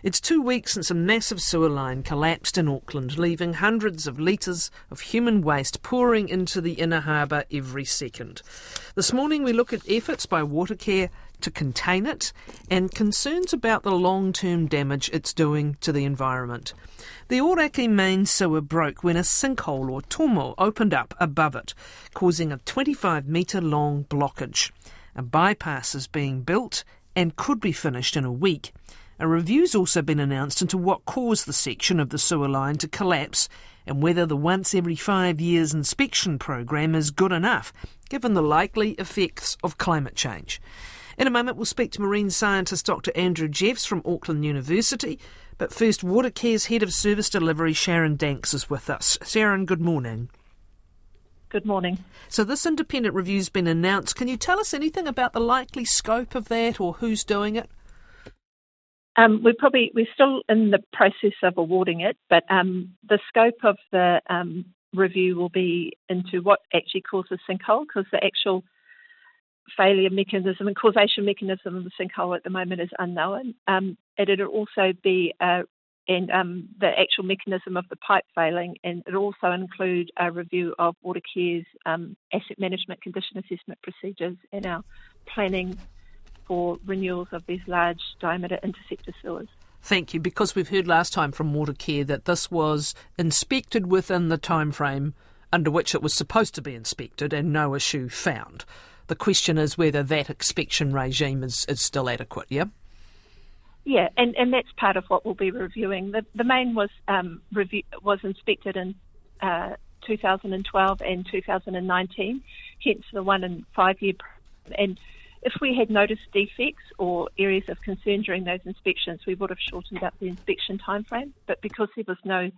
It's two weeks since a massive sewer line collapsed in Auckland, leaving hundreds of litres of human waste pouring into the inner harbour every second. This morning we look at efforts by Watercare to contain it and concerns about the long term damage it's doing to the environment. The Ōrākei main sewer broke when a sinkhole or tomo opened up above it, causing a 25 metre long blockage. A bypass is being built and could be finished in a week. A review's also been announced into what caused the section of the sewer line to collapse and whether the once every five years inspection program is good enough, given the likely effects of climate change. In a moment, we'll speak to marine scientist Dr. Andrew Jeffs from Auckland University. But first, Watercare's Head of Service Delivery, Sharon Danks, is with us. Sharon, good morning. Good morning. So, this independent review's been announced. Can you tell us anything about the likely scope of that or who's doing it? Um, we're probably we're still in the process of awarding it, but um, the scope of the um, review will be into what actually causes sinkhole, because the actual failure mechanism and causation mechanism of the sinkhole at the moment is unknown. Um, it'll also be uh, and um, the actual mechanism of the pipe failing, and it'll also include a review of Watercare's um, asset management condition assessment procedures and our planning for renewals of these large diameter interceptor sewers. Thank you, because we've heard last time from Watercare that this was inspected within the time frame under which it was supposed to be inspected and no issue found. The question is whether that inspection regime is, is still adequate, yeah? Yeah, and, and that's part of what we'll be reviewing. The, the main was um, review, was inspected in uh, 2012 and 2019, hence the one and five year. And if we had noticed defects or areas of concern during those inspections, we would have shortened up the inspection timeframe. But because there was no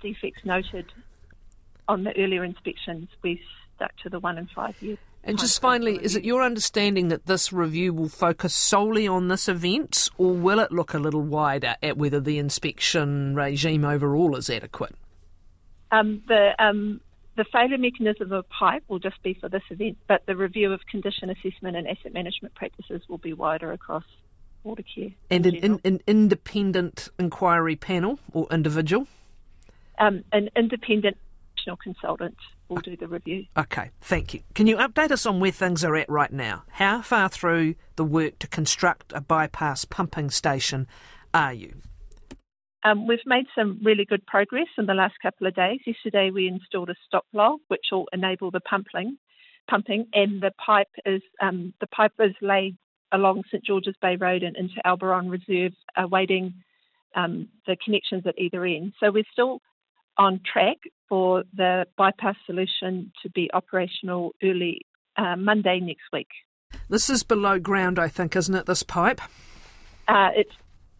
defects noted on the earlier inspections, we stuck to the one in five year. And just finally, is it your understanding that this review will focus solely on this event, or will it look a little wider at whether the inspection regime overall is adequate? Um, the um, the failure mechanism of pipe will just be for this event, but the review of condition assessment and asset management practices will be wider across water Watercare. And an, in, an independent inquiry panel or individual? Um, an independent consultant will do the review. Okay, thank you. Can you update us on where things are at right now? How far through the work to construct a bypass pumping station are you? Um, we've made some really good progress in the last couple of days. Yesterday we installed a stop log which will enable the pumping, pumping, and the pipe is um, the pipe is laid along St George's Bay Road and into Alberon Reserve, awaiting um, the connections at either end. So we're still on track for the bypass solution to be operational early uh, Monday next week. This is below ground, I think, isn't it? This pipe? Uh, it's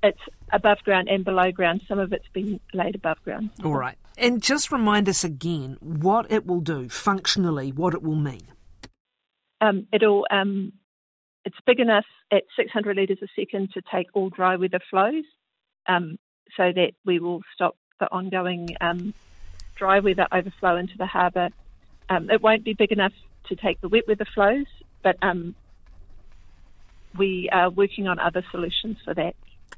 it's above ground and below ground. Some of it's been laid above ground. All right, and just remind us again what it will do functionally, what it will mean. Um, it'll um, it's big enough at 600 litres a second to take all dry weather flows, um, so that we will stop the ongoing um, dry weather overflow into the harbour. Um, it won't be big enough to take the wet weather flows, but um, we are working on other solutions for that.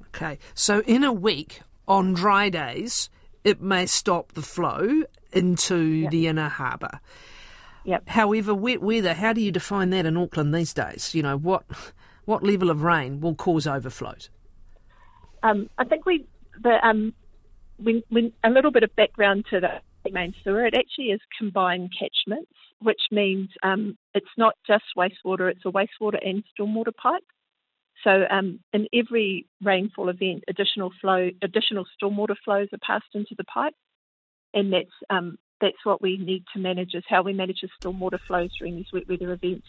Okay, so in a week, on dry days, it may stop the flow into yep. the inner harbour. Yep. However, wet weather, how do you define that in Auckland these days? You know, what what level of rain will cause overflows? Um, I think we the um, when, when a little bit of background to the main sewer, it actually is combined catchments, which means um, it's not just wastewater, it's a wastewater and stormwater pipe. So um, in every rainfall event, additional flow, additional stormwater flows are passed into the pipe, and that's um, that's what we need to manage is how we manage the stormwater flows during these wet weather events.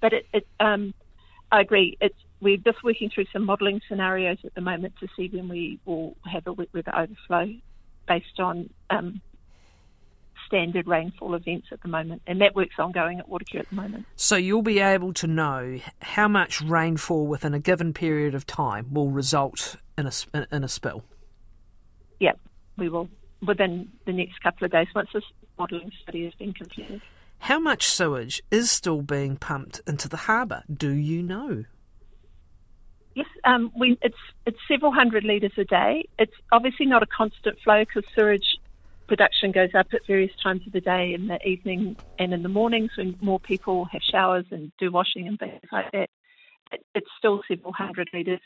But it, it um, I agree, it's we're just working through some modelling scenarios at the moment to see when we will have a wet weather overflow based on um, standard rainfall events at the moment, and that work's ongoing at Watercare at the moment. So you'll be able to know how much rainfall within a given period of time will result in a in a spill. Yep, we will within the next couple of days once this modelling study has been completed. How much sewage is still being pumped into the harbour? Do you know? Yes, um, we, it's it's several hundred litres a day. It's obviously not a constant flow because sewage production goes up at various times of the day in the evening and in the mornings when more people have showers and do washing and things like that. It's still several hundred litres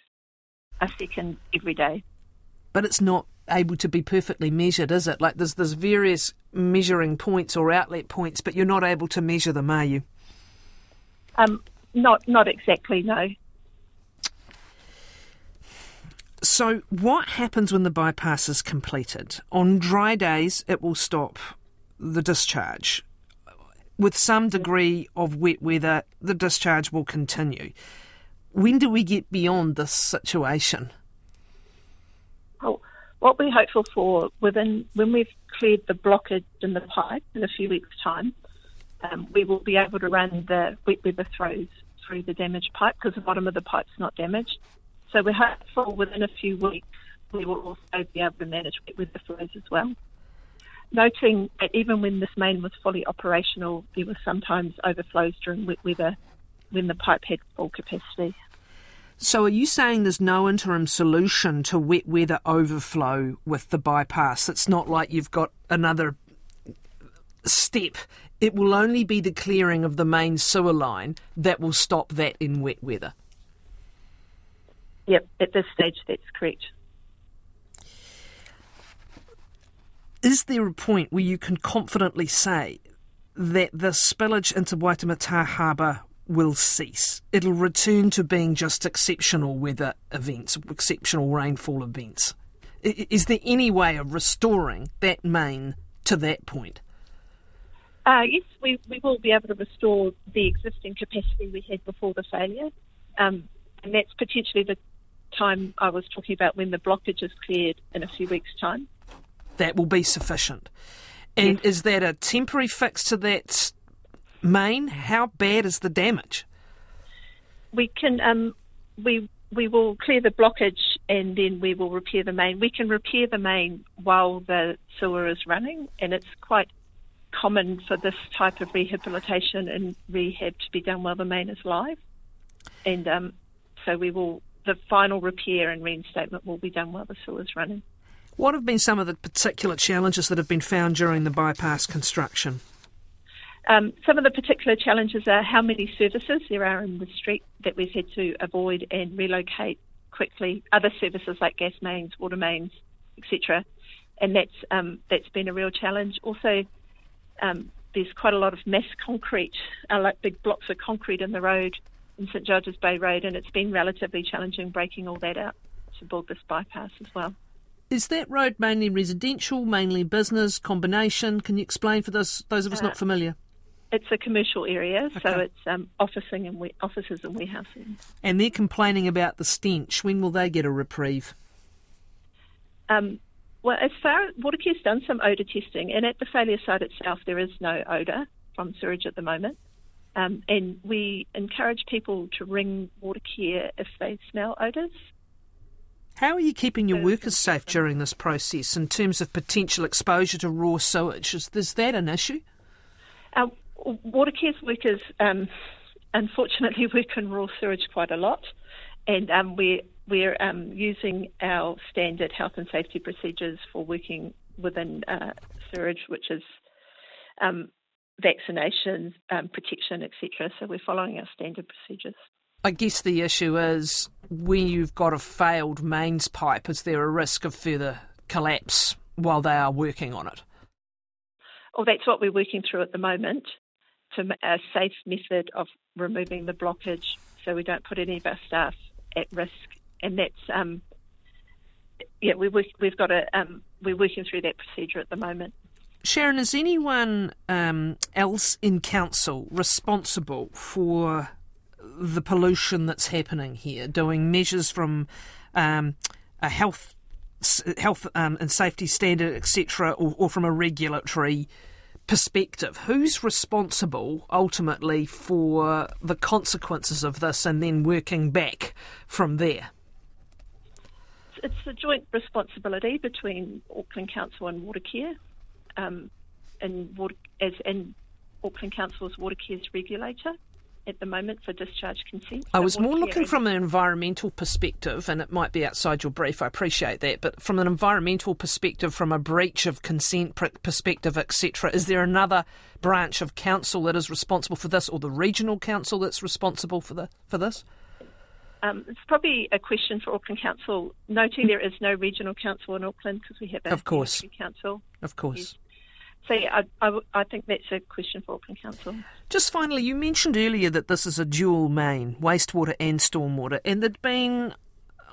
a second every day. But it's not able to be perfectly measured, is it? Like there's there's various measuring points or outlet points, but you're not able to measure them, are you? Um, not not exactly, no. So, what happens when the bypass is completed? On dry days, it will stop the discharge. With some degree of wet weather, the discharge will continue. When do we get beyond this situation? Well, what we're hopeful for within when we've cleared the blockage in the pipe in a few weeks' time, um, we will be able to run the wet weather throws through the damaged pipe because the bottom of the pipe's not damaged. So we're hopeful within a few weeks we will also be able to manage wet weather flows as well. Noting that even when this main was fully operational, there were sometimes overflows during wet weather when the pipe had full capacity. So, are you saying there's no interim solution to wet weather overflow with the bypass? It's not like you've got another step. It will only be the clearing of the main sewer line that will stop that in wet weather. Yep, at this stage, that's correct. Is there a point where you can confidently say that the spillage into Waitemata Harbour will cease. It'll return to being just exceptional weather events, exceptional rainfall events. Is there any way of restoring that main to that point? Uh, yes, we, we will be able to restore the existing capacity we had before the failure. Um, and that's potentially the time I was talking about when the blockage is cleared in a few weeks' time. That will be sufficient. And yes. is that a temporary fix to that main? How bad is the damage? We can um, we we will clear the blockage and then we will repair the main. We can repair the main while the sewer is running, and it's quite common for this type of rehabilitation and rehab to be done while the main is live. And um, so we will the final repair and reinstatement will be done while the sewer is running. What have been some of the particular challenges that have been found during the bypass construction? Um, some of the particular challenges are how many services there are in the street that we've had to avoid and relocate quickly. Other services like gas mains, water mains, etc. And that's um, that's been a real challenge. Also, um, there's quite a lot of mass concrete, uh, like big blocks of concrete in the road in St George's Bay Road, and it's been relatively challenging breaking all that out to build this bypass as well. Is that road mainly residential, mainly business, combination? Can you explain for those those of us uh, not familiar? It's a commercial area, okay. so it's um, officing and we- offices and warehousing. And they're complaining about the stench. When will they get a reprieve? Um, well, as far as Watercare's done some odour testing, and at the failure site itself, there is no odour from sewage at the moment. Um, and we encourage people to ring Watercare if they smell odours. How are you keeping your workers safe during this process in terms of potential exposure to raw sewage? Is, is that an issue? Um, Watercare's workers, um, unfortunately, work in raw sewage quite a lot, and um, we're we're um, using our standard health and safety procedures for working within uh, sewage, which is um, vaccinations, um, protection, etc. So we're following our standard procedures. I guess the issue is when you've got a failed mains pipe, is there a risk of further collapse while they are working on it? Well, that's what we're working through at the moment to a safe method of removing the blockage so we don't put any of our staff at risk. And that's, um, yeah, we work, we've got a, um, we're working through that procedure at the moment. Sharon, is anyone um, else in council responsible for the pollution that's happening here, doing measures from um, a health health um, and safety standard, etc., or, or, from a regulatory perspective, who's responsible ultimately for the consequences of this and then working back from there? It's a joint responsibility between Auckland Council and Watercare, um, and, water, as, and Auckland Council is Watercare's regulator, at the moment for discharge consent. I was more looking from an environmental perspective, and it might be outside your brief, I appreciate that, but from an environmental perspective, from a breach of consent perspective, etc., is there another branch of council that is responsible for this, or the regional council that's responsible for, the, for this? Um, it's probably a question for Auckland Council, noting there is no regional council in Auckland because we have a of course. council. Of course. Yes. So yeah, I, I, I, think that's a question for Auckland Council. Just finally, you mentioned earlier that this is a dual main, wastewater and stormwater, and there'd been,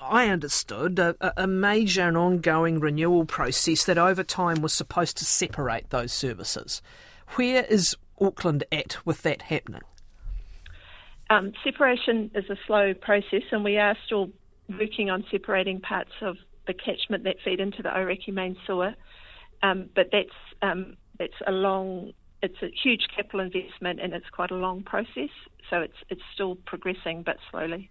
I understood, a, a major and ongoing renewal process that over time was supposed to separate those services. Where is Auckland at with that happening? Um, separation is a slow process, and we are still working on separating parts of the catchment that feed into the Ōrākei main sewer. Um, but that's um, it's a long, it's a huge capital investment, and it's quite a long process. So it's it's still progressing, but slowly.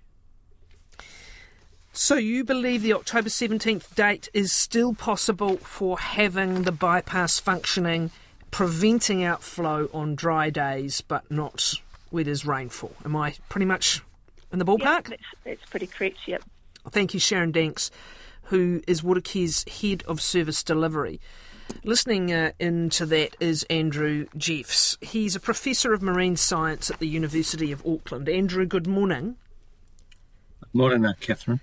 So you believe the October seventeenth date is still possible for having the bypass functioning, preventing outflow on dry days, but not where there's rainfall. Am I pretty much in the ballpark? Yep, that's, that's pretty correct, yep. Thank you, Sharon Danks, who is Watercare's Head of Service Delivery. Listening uh, into that is Andrew Jeffs. He's a Professor of Marine Science at the University of Auckland. Andrew, good morning. Morning, uh, Kathryn.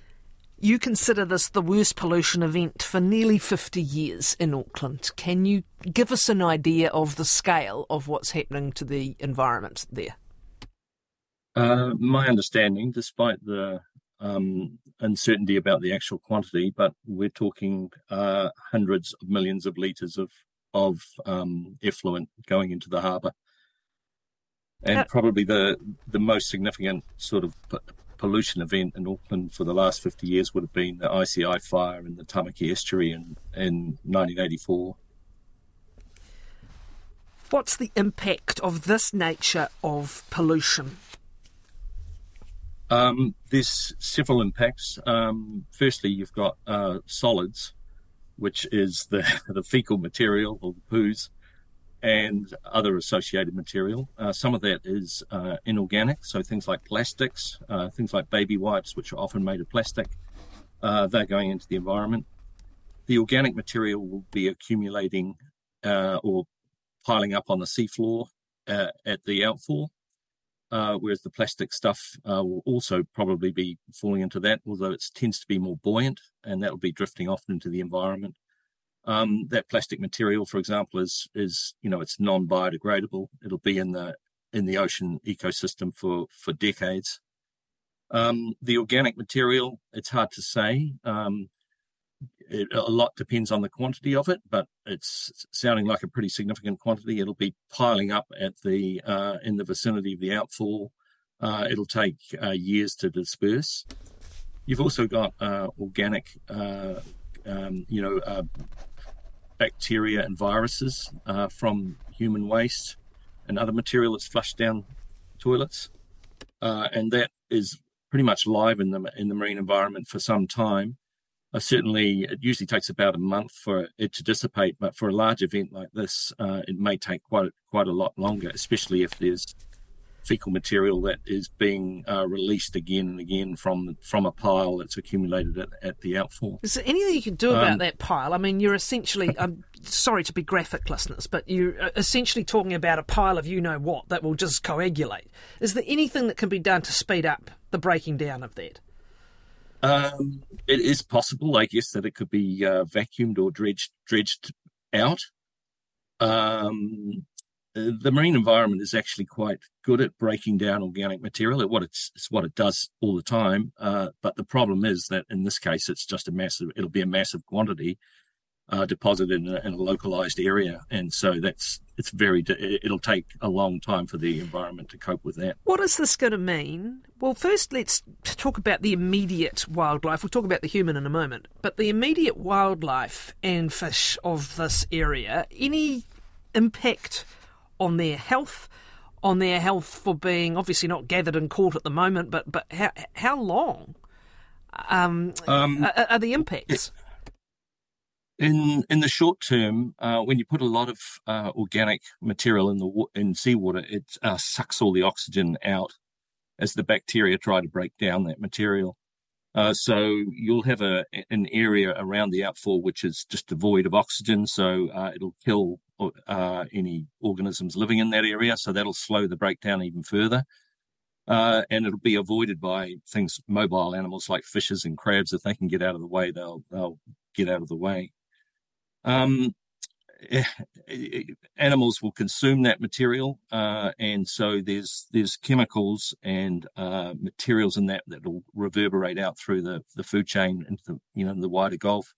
You consider this the worst pollution event for nearly 50 years in Auckland. Can you give us an idea of the scale of what's happening to the environment there? Uh, my understanding, despite the um, uncertainty about the actual quantity, but we're talking uh, hundreds of millions of litres of of um, effluent going into the harbour, and probably the the most significant sort of p- pollution event in Auckland for the last fifty years would have been the ICI fire in the Tamaki estuary in in 1984. What's the impact of this nature of pollution um, there's several impacts. Um, firstly, you've got uh, solids, which is the, the fecal material or the poos, and other associated material. Uh, some of that is uh, inorganic, so things like plastics, uh, things like baby wipes, which are often made of plastic, uh, they're going into the environment. The organic material will be accumulating uh, or piling up on the seafloor at the outfall uh, whereas the plastic stuff uh, will also probably be falling into that, although it tends to be more buoyant and that will be drifting off into the environment. Um, that plastic material, for example, is is you know it's non-biodegradable. It'll be in the in the ocean ecosystem for for decades. Um, the organic material, it's hard to say. Um, it, a lot depends on the quantity of it, but it's sounding like a pretty significant quantity. It'll be piling up at the uh, in the vicinity of the outfall. Uh, it'll take uh, years to disperse. You've also got uh, organic, uh, um, you know, uh, bacteria and viruses from human waste and other material that's flushed down toilets, and that is pretty much live in the in the marine environment for some time. Uh, certainly, it usually takes about a month for it to dissipate, but for a large event like this, uh, it may take quite quite a lot longer, especially if there's fecal material that is being uh, released again and again from from a pile that's accumulated at, at the outfall. Is there anything you can do about um, that pile? I mean, you're essentially. I'm sorry to be graphic, listeners, but you're uh, essentially talking about a pile of you know what that will just coagulate. Is there anything that can be done to speed up the breaking down of that? Um, it is possible, I guess, that it could be uh, vacuumed or dredged dredged out. Um, the marine environment is actually quite good at breaking down organic material. It, what it's, it's what it does all the time. Uh, but the problem is that in this case, it's just a massive. It'll be a massive quantity, uh, deposited in a, in a, localized area, and so that's it's very. It'll take a long time for the environment to cope with that. What is this going to mean? Well, first let's talk about the immediate wildlife. We'll talk about the human in a moment, but the immediate wildlife and fish of this area. Any impact on their health? On their health for being obviously not gathered and caught at the moment, but but how how long um, um, are, are the impacts? In in the short term, uh, when you put a lot of uh, organic material in the in seawater, it uh, sucks all the oxygen out as the bacteria try to break down that material. Uh, so you'll have a an area around the outfall which is just devoid of oxygen, so uh, it'll kill uh, any organisms living in that area. So that'll slow the breakdown even further, uh, and it'll be avoided by things mobile animals like fishes and crabs. If they can get out of the way, they'll they'll get out of the way. Um, Eh, eh, animals will consume that material, uh, and so there's there's chemicals and uh, materials in that that will reverberate out through the, the food chain into the you know the wider Gulf.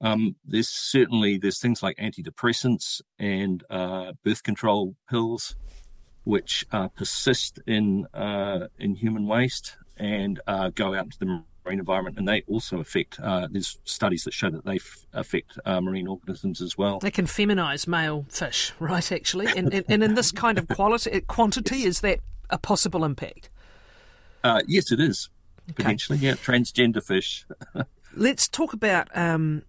Um, there's certainly there's things like antidepressants and uh, birth control pills, which uh, persist in uh, in human waste and uh, go out into the marine environment, and they also affect. Uh, there's studies that show that they f- affect uh, marine organisms as well. They can feminise male fish, right? Actually, and, and, and in this kind of quality uh, quantity, yes. is that a possible impact? Uh, yes, it is okay. potentially. Yeah, transgender fish. let's talk about. Um,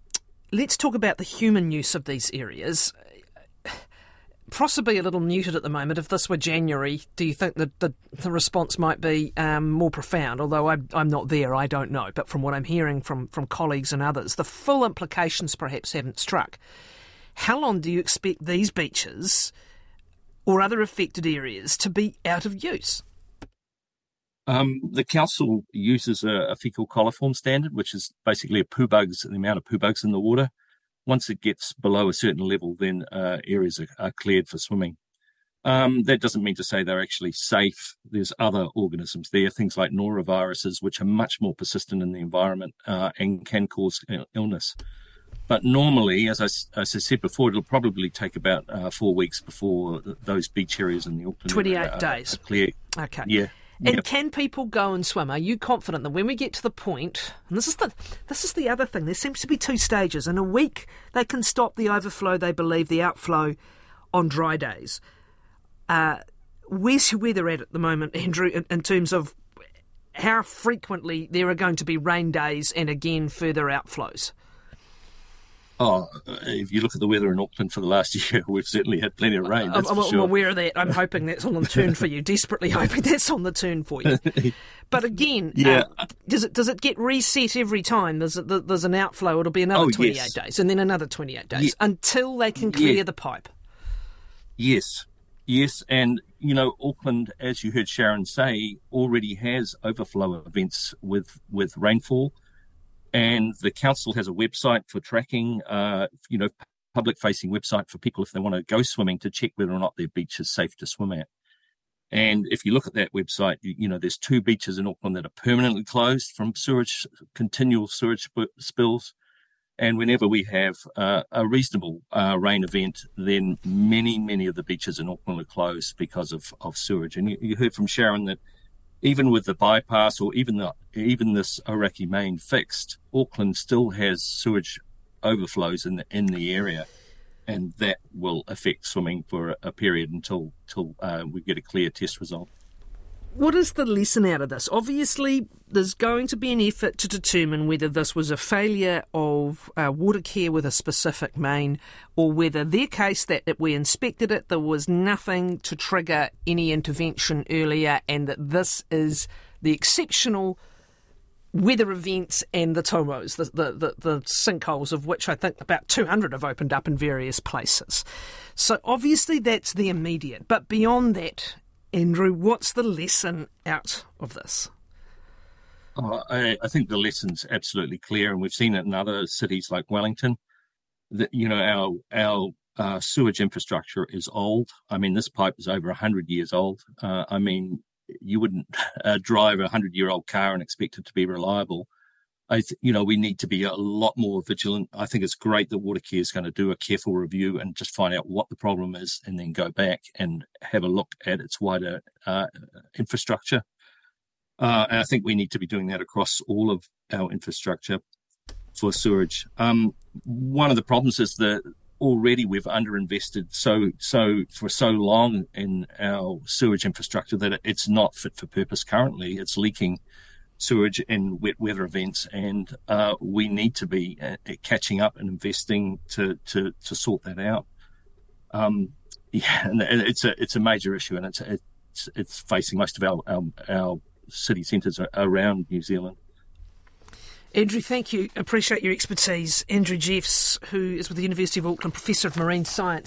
let's talk about the human use of these areas possibly a little muted at the moment. If this were January, do you think that the, the response might be um, more profound? Although I, I'm not there, I don't know. But from what I'm hearing from, from colleagues and others, the full implications perhaps haven't struck. How long do you expect these beaches or other affected areas to be out of use? Um, the council uses a, a, fecal coliform standard, which is basically a poo bugs, the amount of poo bugs in the water once it gets below a certain level, then uh, areas are, are, cleared for swimming. Um, that doesn't mean to say they're actually safe. There's other organisms there, things like noroviruses, which are much more persistent in the environment uh, and can cause illness. But normally, as I, as I, said before, it'll probably take about uh, four weeks before those beach areas in the Auckland 28 area days. Are clear. Okay. Yeah. And yep. can people go and swim? Are you confident that when we get to the point, and this is the this is the other thing, there seems to be two stages. In a week, they can stop the overflow. They believe the outflow on dry days. Uh, where's your weather at at the moment, Andrew, in, in terms of how frequently there are going to be rain days and again further outflows? Oh, if you look at the weather in Auckland for the last year, we've certainly had plenty of rain. I'm, I'm sure. aware of that. I'm hoping that's on the turn for you. Desperately hoping that's on the turn for you. But again, yeah. Um, does it does it get reset every time? There's a, there's an outflow. It'll be another oh, 28 yes. days, and then another 28 days yeah. until they can clear yeah. the pipe. Yes, yes, and you know Auckland, as you heard Sharon say, already has overflow events with with rainfall and the council has a website for tracking, uh, you know, public facing website for people if they want to go swimming to check whether or not their beach is safe to swim at. And if you look at that website, you, you know, there's two beaches in Auckland that are permanently closed from sewage, continual sewage sp- spills. And whenever we have uh, a reasonable uh, rain event, then many, many of the beaches in Auckland are closed because of, of sewage. And you, you heard from Sharon that even with the bypass or even the even this Ōrākei main fixed, Auckland still has sewage overflows in the in the area, and that will affect swimming for a, a period until until uh, we get a clear test result what is the lesson out of this? Obviously, there's going to be an effort to determine whether this was a failure of uh, Watercare with a specific main or whether their case that, that we inspected it, there was nothing to trigger any intervention earlier, and that this is the exceptional weather events and the tomos, the, the, the, the, sinkholes, of which I think about 200 have opened up in various places. So obviously that's the immediate. But beyond that, Andrew, what's the lesson out of this? Oh, I, I, think the lesson's absolutely clear, and we've seen it in other cities like Wellington. That you know, our our uh, sewage infrastructure is old. I mean, this pipe is over hundred years old. Uh, I mean, you wouldn't uh, drive a hundred year old car and expect it to be reliable. I, th- you know, we need to be a lot more vigilant. I think it's great that Watercare is going to do a careful review and just find out what the problem is, and then go back and have a look at its wider uh, infrastructure. Uh, and I think we need to be doing that across all of our infrastructure for sewage. Um, one of the problems is that already we've underinvested so so for so long in our sewage infrastructure that it's not fit for purpose currently. It's leaking sewage and wet weather events, and uh, we need to be uh, catching up and investing to to to sort that out. Um, yeah, and it's a it's a major issue, and it's it's it's facing most of our our, our city centres around New Zealand. Andrew, thank you. Appreciate your expertise. Andrew Jeffs, who is with the University of Auckland, Professor of Marine Science.